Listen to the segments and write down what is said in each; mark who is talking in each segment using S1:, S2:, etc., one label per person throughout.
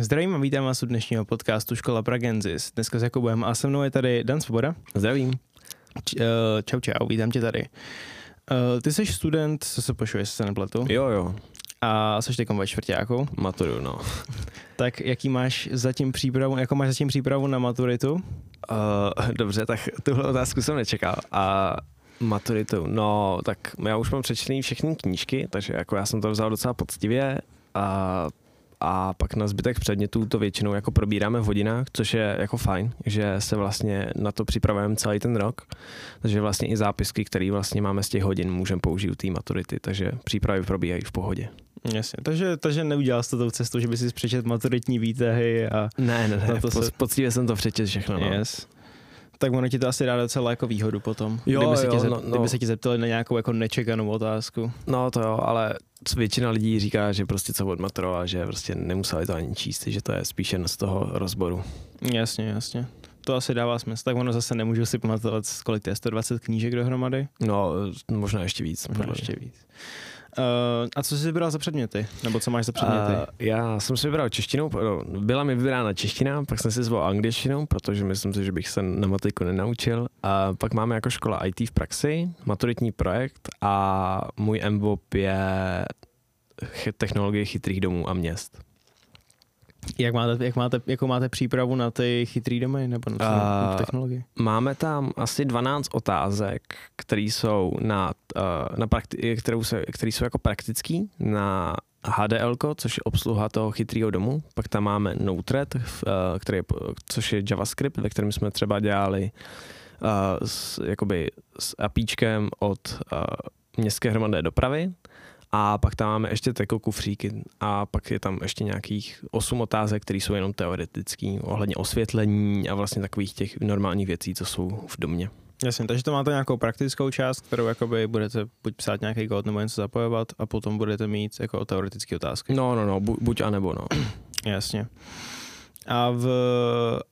S1: Zdravím a vítám vás u dnešního podcastu Škola Pragenzis. Dneska s Jakubem a se mnou je tady Dan Svoboda.
S2: Zdravím.
S1: Č- uh, čau, čau, vítám tě tady. Uh, ty jsi student, co se pošuje, jestli se nepletu.
S2: Jo, jo,
S1: A jsi teď ve čtvrtáku.
S2: maturu, no.
S1: Tak jaký máš zatím přípravu, jako máš zatím přípravu na maturitu?
S2: Uh, dobře, tak tuhle otázku jsem nečekal. A maturitu, no, tak já už mám přečtený všechny knížky, takže jako já jsem to vzal docela poctivě a a pak na zbytek předmětů to většinou jako probíráme v hodinách, což je jako fajn, že se vlastně na to připravujeme celý ten rok. Takže vlastně i zápisky, které vlastně máme z těch hodin, můžeme použít u té maturity, takže přípravy probíhají v pohodě.
S1: Jasně, takže, takže neudělal jsi to tou cestou, že by si přečet maturitní výtahy a...
S2: Ne, ne, ne,
S1: to
S2: po,
S1: se-
S2: poctivě jsem to přečet všechno. No.
S1: Yes. Tak ono ti to asi dá docela jako výhodu potom.
S2: Jo,
S1: kdyby, se
S2: jo,
S1: tě
S2: no, no.
S1: kdyby se ti zeptali na nějakou jako nečekanou otázku.
S2: No to jo, ale většina lidí říká, že prostě co odmaturoval, že prostě nemuseli to ani číst, že to je spíš jen z toho rozboru.
S1: Jasně, jasně. To asi dává smysl. Tak ono zase nemůžu si pamatovat, kolik to je, 120 knížek dohromady?
S2: No, možná ještě víc.
S1: Možná ještě víc. Uh, a co jsi vybral za předměty? Nebo co máš za předměty?
S2: A já jsem si vybral češtinu, no, byla mi vybrána čeština, pak jsem si zvolil angličtinu, protože myslím si, že bych se na matiku nenaučil. A pak máme jako škola IT v praxi, maturitní projekt a můj MVOP je technologie chytrých domů a měst.
S1: Jak, máte, jak máte, jakou máte přípravu na ty chytrý domy nebo na, uh, na
S2: A-
S1: technologii?
S2: Máme tam asi 12 otázek, které jsou na, uh, na prakti- kterou se, které jsou jako praktický na HDL, což je obsluha toho chytrého domu. Pak tam máme Node-RED, uh, který je, což je JavaScript, ve kterém jsme třeba dělali uh, s, jakoby s APIčkem od uh, městské hromadné dopravy. A pak tam máme ještě jako kufříky a pak je tam ještě nějakých osm otázek, které jsou jenom teoretický, ohledně osvětlení a vlastně takových těch normálních věcí, co jsou v domě.
S1: Jasně, takže to máte nějakou praktickou část, kterou jakoby budete buď psát nějaký kód nebo něco zapojovat a potom budete mít jako teoretické otázky.
S2: No, no, no, bu, buď a nebo no.
S1: Jasně. A v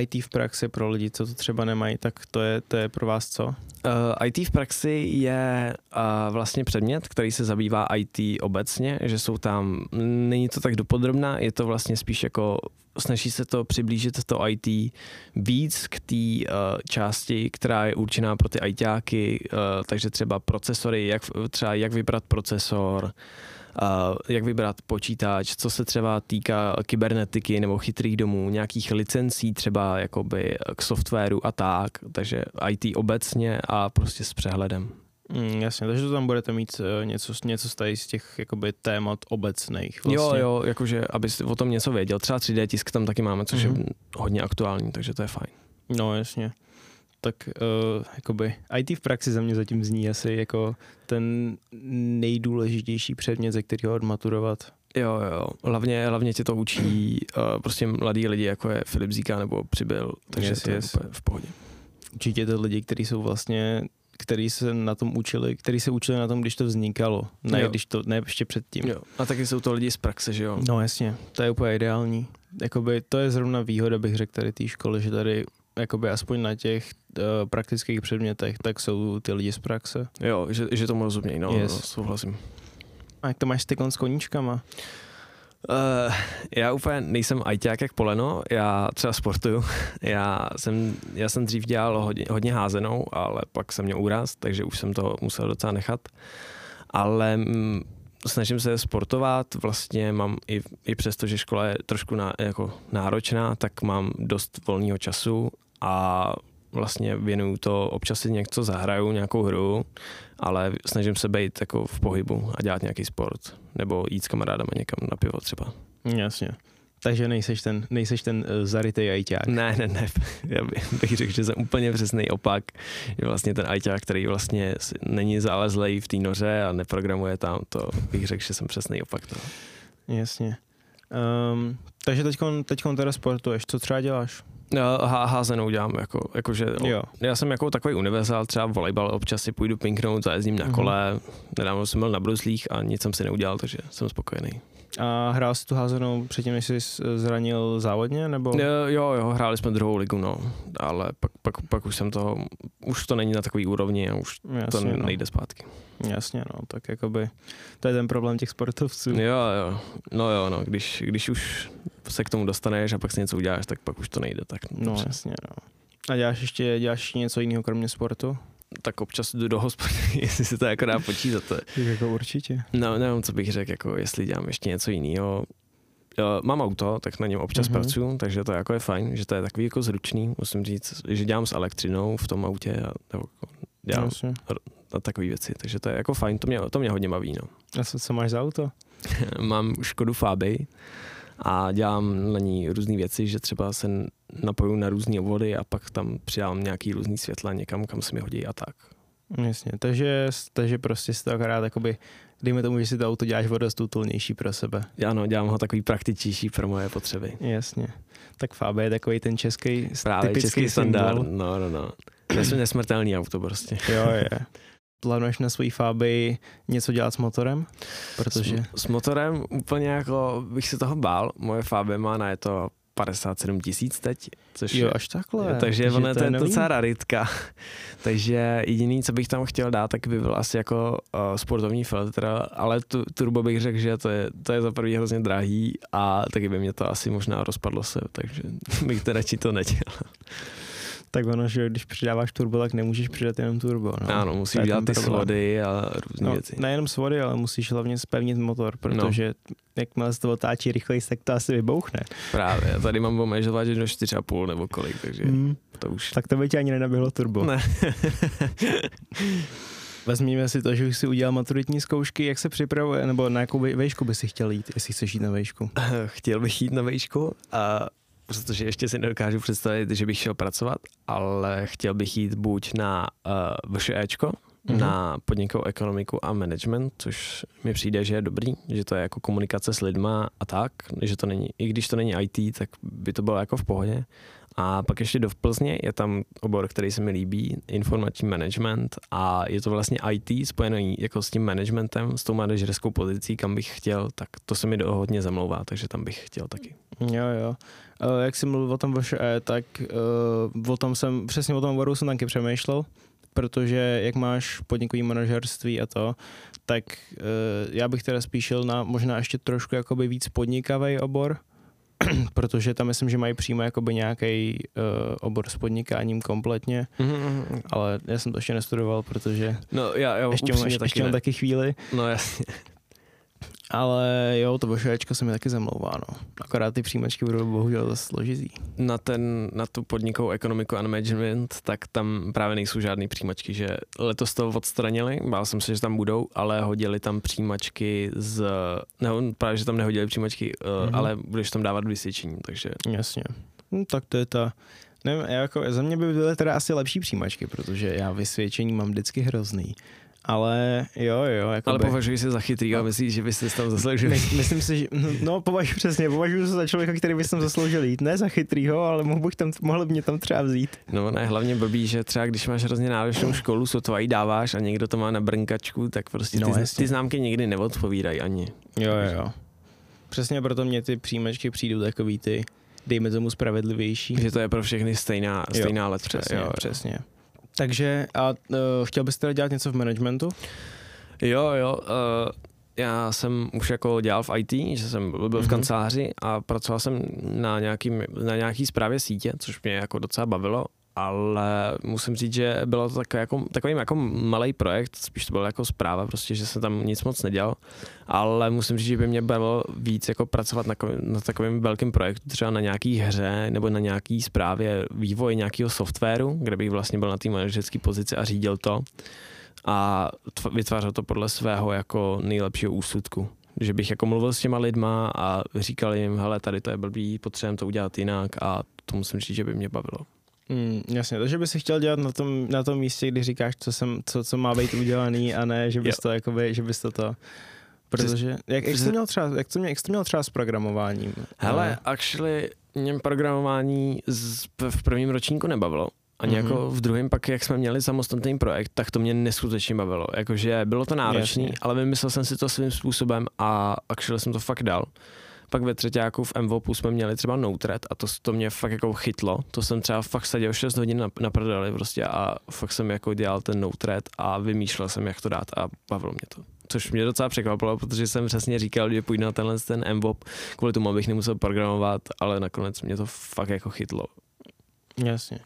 S1: IT v praxi pro lidi, co to třeba nemají, tak to je, to je pro vás co?
S2: Uh, IT v praxi je uh, vlastně předmět, který se zabývá IT obecně, že jsou tam, není to tak dopodrobná, je to vlastně spíš jako, snaží se to přiblížit to IT víc k té uh, části, která je určená pro ty ITáky, uh, takže třeba procesory, jak, třeba jak vybrat procesor, Uh, jak vybrat počítač, co se třeba týká kybernetiky nebo chytrých domů, nějakých licencí třeba jakoby k softwaru a tak, takže IT obecně a prostě s přehledem.
S1: Mm, jasně, takže to tam budete mít uh, něco, něco z tady z těch jakoby témat obecných. Vlastně.
S2: Jo, jo, jakože abys o tom něco věděl. Třeba 3D tisk tam taky máme, což
S1: Mhm.
S2: je hodně aktuální, takže to je fajn.
S1: No jasně. Tak uh, jakoby IT v praxi za mě zatím zní asi jako ten nejdůležitější předmět, ze kterého odmaturovat.
S2: Jo, jo, hlavně, hlavně tě to učí uh, prostě mladí lidi, jako je Filip Zíka nebo Přibyl, takže
S1: Yes,
S2: to je
S1: yes.
S2: úplně v pohodě.
S1: Určitě to lidi, kteří jsou vlastně který se na tom učili, který se učili na tom, když to vznikalo, ne,
S2: Jo.
S1: když to, ne ještě předtím.
S2: Jo. A taky jsou to lidi z praxe, že jo?
S1: No jasně, to je úplně ideální. Jakoby to je zrovna výhoda, bych řekl, tady té školy, že tady jakoby aspoň na těch uh, praktických předmětech, tak jsou ty lidi z praxe.
S2: Jo, že, že tomu rozumějí, no,
S1: Yes.
S2: no, souhlasím.
S1: A jak to máš ty s koníčkama?
S2: Uh, já úplně nejsem ajťák jak poleno, já třeba sportuju. Já jsem, já jsem dřív dělal hodně, hodně házenou, ale pak jsem měl úraz, takže už jsem to musel docela nechat. Ale mm, snažím se sportovat, vlastně mám i, i přesto, že škola je trošku ná, jako náročná, tak mám dost volného času a vlastně věnuju to, občas si něco zahraju, nějakou hru, ale snažím se být jako v pohybu a dělat nějaký sport, nebo jít s kamarádama někam na pivo třeba.
S1: Jasně. Takže nejseš ten, nejseš ten uh, zarytej ajťák.
S2: Ne, ne, ne, já bych, řekl, že jsem úplně přesný opak, že vlastně ten ajťák, který vlastně není zalezlej v té noře a neprogramuje tam, to bych řekl, že jsem přesný opak toho.
S1: Jasně. Um, takže teďkon, teďkon teda sportuješ, co třeba děláš?
S2: No, há, házenou dělám, jako, jakože,
S1: Jo.
S2: já jsem jako takový univerzál, třeba volejbal, občas si půjdu pinknout, zajezdím na
S1: Mhm.
S2: kole, nedávno jsem byl na bruslích a nic jsem si neudělal, takže jsem spokojený.
S1: A hrál jsi tu házenou předtím, než jsi zranil závodně, nebo?
S2: Jo, jo, jo, hráli jsme druhou ligu, no, ale pak, pak, pak už jsem toho, už to není na takový úrovni a už Jasně, to no. nejde zpátky.
S1: Jasně, no, tak jakoby, to je ten problém těch sportovců.
S2: Jo, jo, no jo, no, když, když už se k tomu dostaneš a pak si něco uděláš, tak pak už to nejde, tak
S1: no, no jasně, no. A děláš ještě, děláš ještě něco jiného kromě sportu?
S2: tak občas jdu do hospody, jestli se to jako dá počítat.
S1: Jako určitě.
S2: No, nevím, co bych řekl, jako jestli dělám ještě něco jiného. Mám auto, tak na něm občas mm-hmm. pracuji, takže to jako je fajn, že to je takový jako zručný. Musím říct, že dělám s elektřinou v tom autě a nebo jako dělám a takové věci, takže to je jako fajn, to mě, to mě hodně baví. No.
S1: A co, co máš za auto?
S2: Mám Škodu Fabii a dělám na ní různé věci, že třeba se napoju na různé obvody a pak tam přidám nějaký různý světla někam, kam se mi hodí a tak.
S1: Jasně, takže, takže prostě si to akorát jakoby, dejme tomu, že si to auto děláš o dost útulnější pro sebe.
S2: Ano, dělám ho takový praktičtější pro moje potřeby.
S1: Jasně. Tak Fabie je takový ten český
S2: Právě
S1: typický
S2: český standard. No, no, no. Nesmrtelný auto prostě.
S1: Jo, je plánuješ na svojí Fabii něco dělat s motorem? Protože...
S2: S, s motorem úplně jako bych se toho bál. Moje Fabie má na je to 57 tisíc teď. Což
S1: jo, až takhle.
S2: Jo, takže, takže ono to je docela raritka. takže jediný, co bych tam chtěl dát, tak by byl asi jako uh, sportovní filtr, ale tu, turbo bych řekl, že to je, to je za prvý hrozně drahý a taky by mě to asi možná rozpadlo se, takže bych to radši to nedělal
S1: tak ono, že když přidáváš turbo, tak nemůžeš přidat jenom turbo. No.
S2: Ano, musíš dělat ty svody a různé no, věci.
S1: Nejenom svody, ale musíš hlavně spevnit motor, protože no. jakmile se to otáčí rychleji, tak to asi vybouchne.
S2: Právě, tady mám omežovat do 4,5 nebo kolik, takže mm. to už...
S1: Tak to by tě ani nenaběhlo turbo.
S2: Ne.
S1: Vezměme si to, že už si udělal maturitní zkoušky, jak se připravuje, nebo na jakou vejšku by si chtěl jít, jestli chceš jít na vejšku?
S2: Chtěl bych jít na vejšku a protože ještě si nedokážu představit, že bych šel pracovat, ale chtěl bych jít buď na uh, VŠEčko, mm-hmm. na podnikovou ekonomiku a management, což mi přijde, že je dobrý, že to je jako komunikace s lidma a tak, že to není, i když to není IT, tak by to bylo jako v pohodě. A pak ještě do Plzně je tam obor, který se mi líbí, informační management a je to vlastně IT spojený jako s tím managementem, s tou manažerskou pozicí, kam bych chtěl, tak to se mi hodně zamlouvá, takže tam bych chtěl taky.
S1: Jo, jo. Uh, jak jsi mluvil o tom VŠE, tak uh, o tom jsem, přesně o tom oboru jsem taky přemýšlel, protože jak máš podnikový manažerství a to, tak uh, já bych teda spíš šel na možná ještě trošku jakoby víc podnikavý obor, protože tam myslím, že mají přímo jakoby nějaký uh, obor s podnikáním kompletně, mm-hmm. ale já jsem to ještě nestudoval, protože
S2: no, já, já
S1: ještě, mám, ještě, ještě mám taky chvíli.
S2: No jasně.
S1: Ale jo, to VŠEčko se mi taky zamlouvá, no. Akorát ty příjmečky budou bohužel zase složitý.
S2: Na, ten, na tu podnikovou ekonomiku a management, tak tam právě nejsou žádné příjmačky, že letos to odstranili, bál jsem se, že tam budou, ale hodili tam příjmačky z, ne, právě, že tam nehodili příjmačky, mm-hmm. ale budeš tam dávat vysvědčení, takže.
S1: Jasně. No, tak to je ta, nevím, jako za mě by byly teda asi lepší příjmačky, protože já vysvědčení mám vždycky hrozný. Ale jo, jo.
S2: Jakoby. Ale považuji se za chytrý a no. myslíš, že byste tam zasloužil
S1: My, Myslím si, že, no, no považuji přesně, považuji se za člověka, který by tam zasloužil jít. Ne za chytrýho, ale mohl bych tam, mohl by mě tam třeba vzít.
S2: No ne, hlavně blbý, že třeba když máš hrozně náročnou školu, sotva jí dáváš a někdo to má na brnkačku, tak prostě no, ty, ty známky nikdy neodpovídají ani.
S1: Jo, jo, jo. Přesně proto mě ty příjmečky přijdou takový ty, dejme tomu spravedlivější.
S2: Že to je pro všechny stejná, stejná jo,
S1: Přesně, jo, přesně. Takže a uh, chtěl bys teda dělat něco v managementu?
S2: Jo, jo. Uh, já jsem už jako dělal v IT, že jsem byl mm-hmm. v kanceláři a pracoval jsem na, nějaký, na nějaký zprávě sítě, což mě jako docela bavilo ale musím říct, že bylo to takový jako, takový jako malý projekt, spíš to bylo jako zpráva, prostě, že se tam nic moc nedělal, ale musím říct, že by mě bylo víc jako pracovat na, na takovém velkém projektu, třeba na nějaký hře nebo na nějaký zprávě vývoje nějakého softwaru, kde bych vlastně byl na té manažerské pozici a řídil to. A vytvářel to podle svého jako nejlepšího úsudku. Že bych jako mluvil s těma lidma a říkal jim, hele, tady to je blbý, potřebujeme to udělat jinak. A to musím říct, že by mě bavilo.
S1: Mm, jasně, takže bys chtěl dělat na tom, na tom místě, kdy říkáš, co, jsem, co, co má být udělaný a ne, že bys to jakoby, že bys to to Protože, jak, jak, jsi měl třeba, jak, jsi měl, jak jsi měl třeba s programováním?
S2: Hele, no. actually, mě programování z, v prvním ročníku nebavilo, Ani
S1: Mhm.
S2: jako v druhém pak, jak jsme měli samostatný projekt, tak to mě neskutečně bavilo. Jakože bylo to náročný,
S1: Jasně.
S2: ale vymyslel jsem si to svým způsobem a actually jsem to fakt dal. Pak ve třetíku v MVOPu jsme měli třeba Node-RED a to, to mě fakt jako chytlo. To jsem třeba fakt seděl 6 hodin na, na prdeli prostě a fakt jsem jako dělal ten Node-RED a vymýšlel jsem, jak to dát a bavilo mě to. Což mě docela překvapilo, protože jsem přesně říkal, že půjdu na tenhle ten MVOP kvůli tomu, abych nemusel programovat, ale nakonec mě to fakt jako chytlo.
S1: Jasně.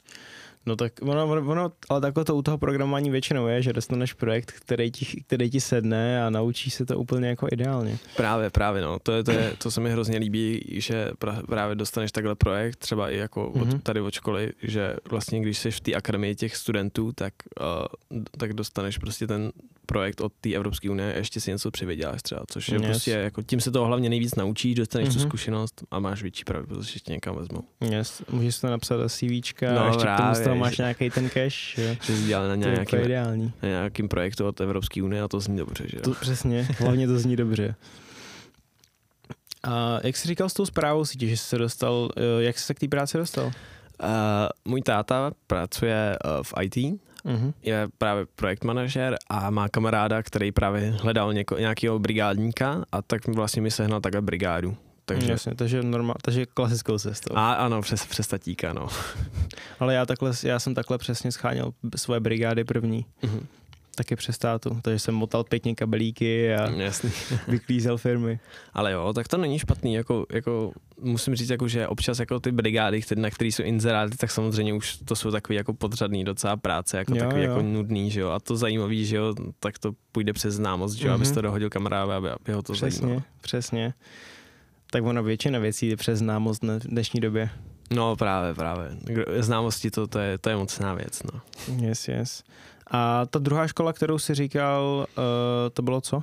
S1: No tak ono, ono, ono, ale takhle to u toho programování většinou je, že dostaneš projekt, který ti, který ti sedne a naučíš se to úplně jako ideálně.
S2: Právě, právě, no. To, je, to, je, to se mi hrozně líbí, že pra, právě dostaneš takhle projekt, třeba i jako od, tady od školy, že vlastně když jsi v té akademii těch studentů, tak, uh, tak dostaneš prostě ten projekt od té Evropské unie a ještě si něco přivyděláš třeba, což je
S1: Yes.
S2: prostě jako tím se toho hlavně nejvíc naučíš, dostaneš tu
S1: Mhm.
S2: zkušenost a máš větší pravděpodobnost, že tě někam vezmou.
S1: Yes, můžeš to napsat do CVčka
S2: No
S1: a ještě k tomu z toho
S2: právě,
S1: máš nějaký ten cash. Jo.
S2: Že jsi dělal na nějakým,
S1: ideální.
S2: na nějakým projektu od Evropské unie a to zní dobře, že?
S1: To, přesně, hlavně to zní dobře. A jak jsi říkal s tou zprávou sítě, že jsi se dostal, eh, jak jsi se k té práci dostal?
S2: Uh, můj táta pracuje uh, v IT,
S1: Mhm.
S2: je právě projekt manažer a má kamaráda, který právě hledal něko, nějakého brigádníka a tak vlastně mi sehnal takhle brigádu. Takže,
S1: Jasně, takže, normál, takže klasickou cestou.
S2: a ano, přes, přes tatíka, no.
S1: Ale já, takhle, já jsem takhle přesně scháněl svoje brigády první,
S2: Mhm.
S1: taky přes státu. Takže jsem motal pěkně kabelíky a
S2: Jasný.
S1: vyklízel firmy.
S2: Ale jo, tak to není špatný, jako, jako musím říct, jako, že občas jako ty brigády, které, na které jsou inzeráty, tak samozřejmě už to jsou takový jako podřadný docela práce, jako
S1: Jo,
S2: takový
S1: jo.
S2: jako nudný, že jo, a to zajímavý, že jo, tak to půjde přes známost, že jo, abys
S1: Mhm.
S2: to dohodil kamaráda, aby, aby ho to
S1: Přesně,
S2: zajímalo.
S1: přesně. Tak ona většina věcí jde přes známost na- v dnešní době.
S2: No právě, právě. Známosti to, to, je, to je mocná věc, no.
S1: Yes, yes. A ta druhá škola, kterou si říkal, uh, to bylo co?
S2: Uh,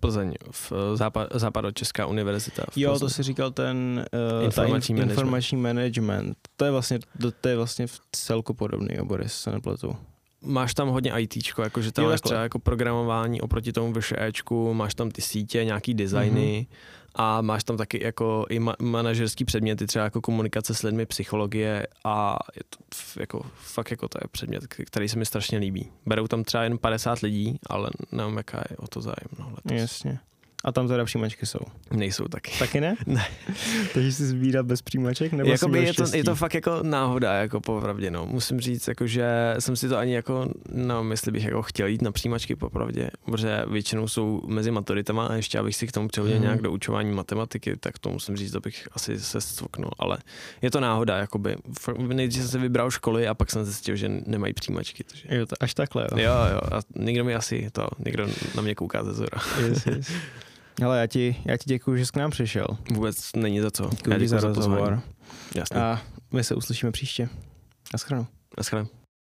S2: Plzeň, v uh, západ, Západočeská univerzita. V
S1: Jo, to si říkal ten uh,
S2: Informační
S1: ta
S2: management.
S1: informační management. To je vlastně, to, to je vlastně v celku podobný obor, jestli se nepletu.
S2: Máš tam hodně ITčko, jakože tam
S1: Jo,
S2: máš třeba jako programování oproti tomu VŠEčku, máš tam ty sítě, nějaký designy a máš tam taky jako i ma- manažerský předměty, třeba jako komunikace s lidmi, psychologie a je to jako, fakt jako to je předmět, který se mi strašně líbí. Berou tam třeba jen 50 lidí, ale nevím, jaká je o to zájem. No.
S1: Jasně. A tam teda přijímačky jsou.
S2: Nejsou taky.
S1: Taky ne?
S2: Ne.
S1: Takže jsi sbírat bez přijímaček? Nebo
S2: Jakoby je, to, je to fakt jako náhoda, jako popravdě, no. Musím říct, jako, že jsem si to ani jako, no, jestli bych jako chtěl jít na přijímačky popravdě, protože většinou jsou mezi maturitama a ještě abych si k tomu přehodil
S1: Mhm.
S2: nějak do učování matematiky, tak to musím říct, to bych asi se stvoknul, ale je to náhoda, jakoby. Nejdřív jsem si vybral školy a pak jsem zjistil, že nemají přijímačky, takže...
S1: Jo, to, až takhle, jo.
S2: Jo, jo, a někdo mi asi to, někdo na mě kouká ze zora.
S1: Yes, yes. Ale já ti, já ti děkuji, že jsi k nám přišel.
S2: Vůbec není za co.
S1: Děkuji ti za
S2: pozvání.
S1: rozhovor.
S2: Jasně.
S1: A my se uslyšíme příště. Naschledanou.
S2: Naschle.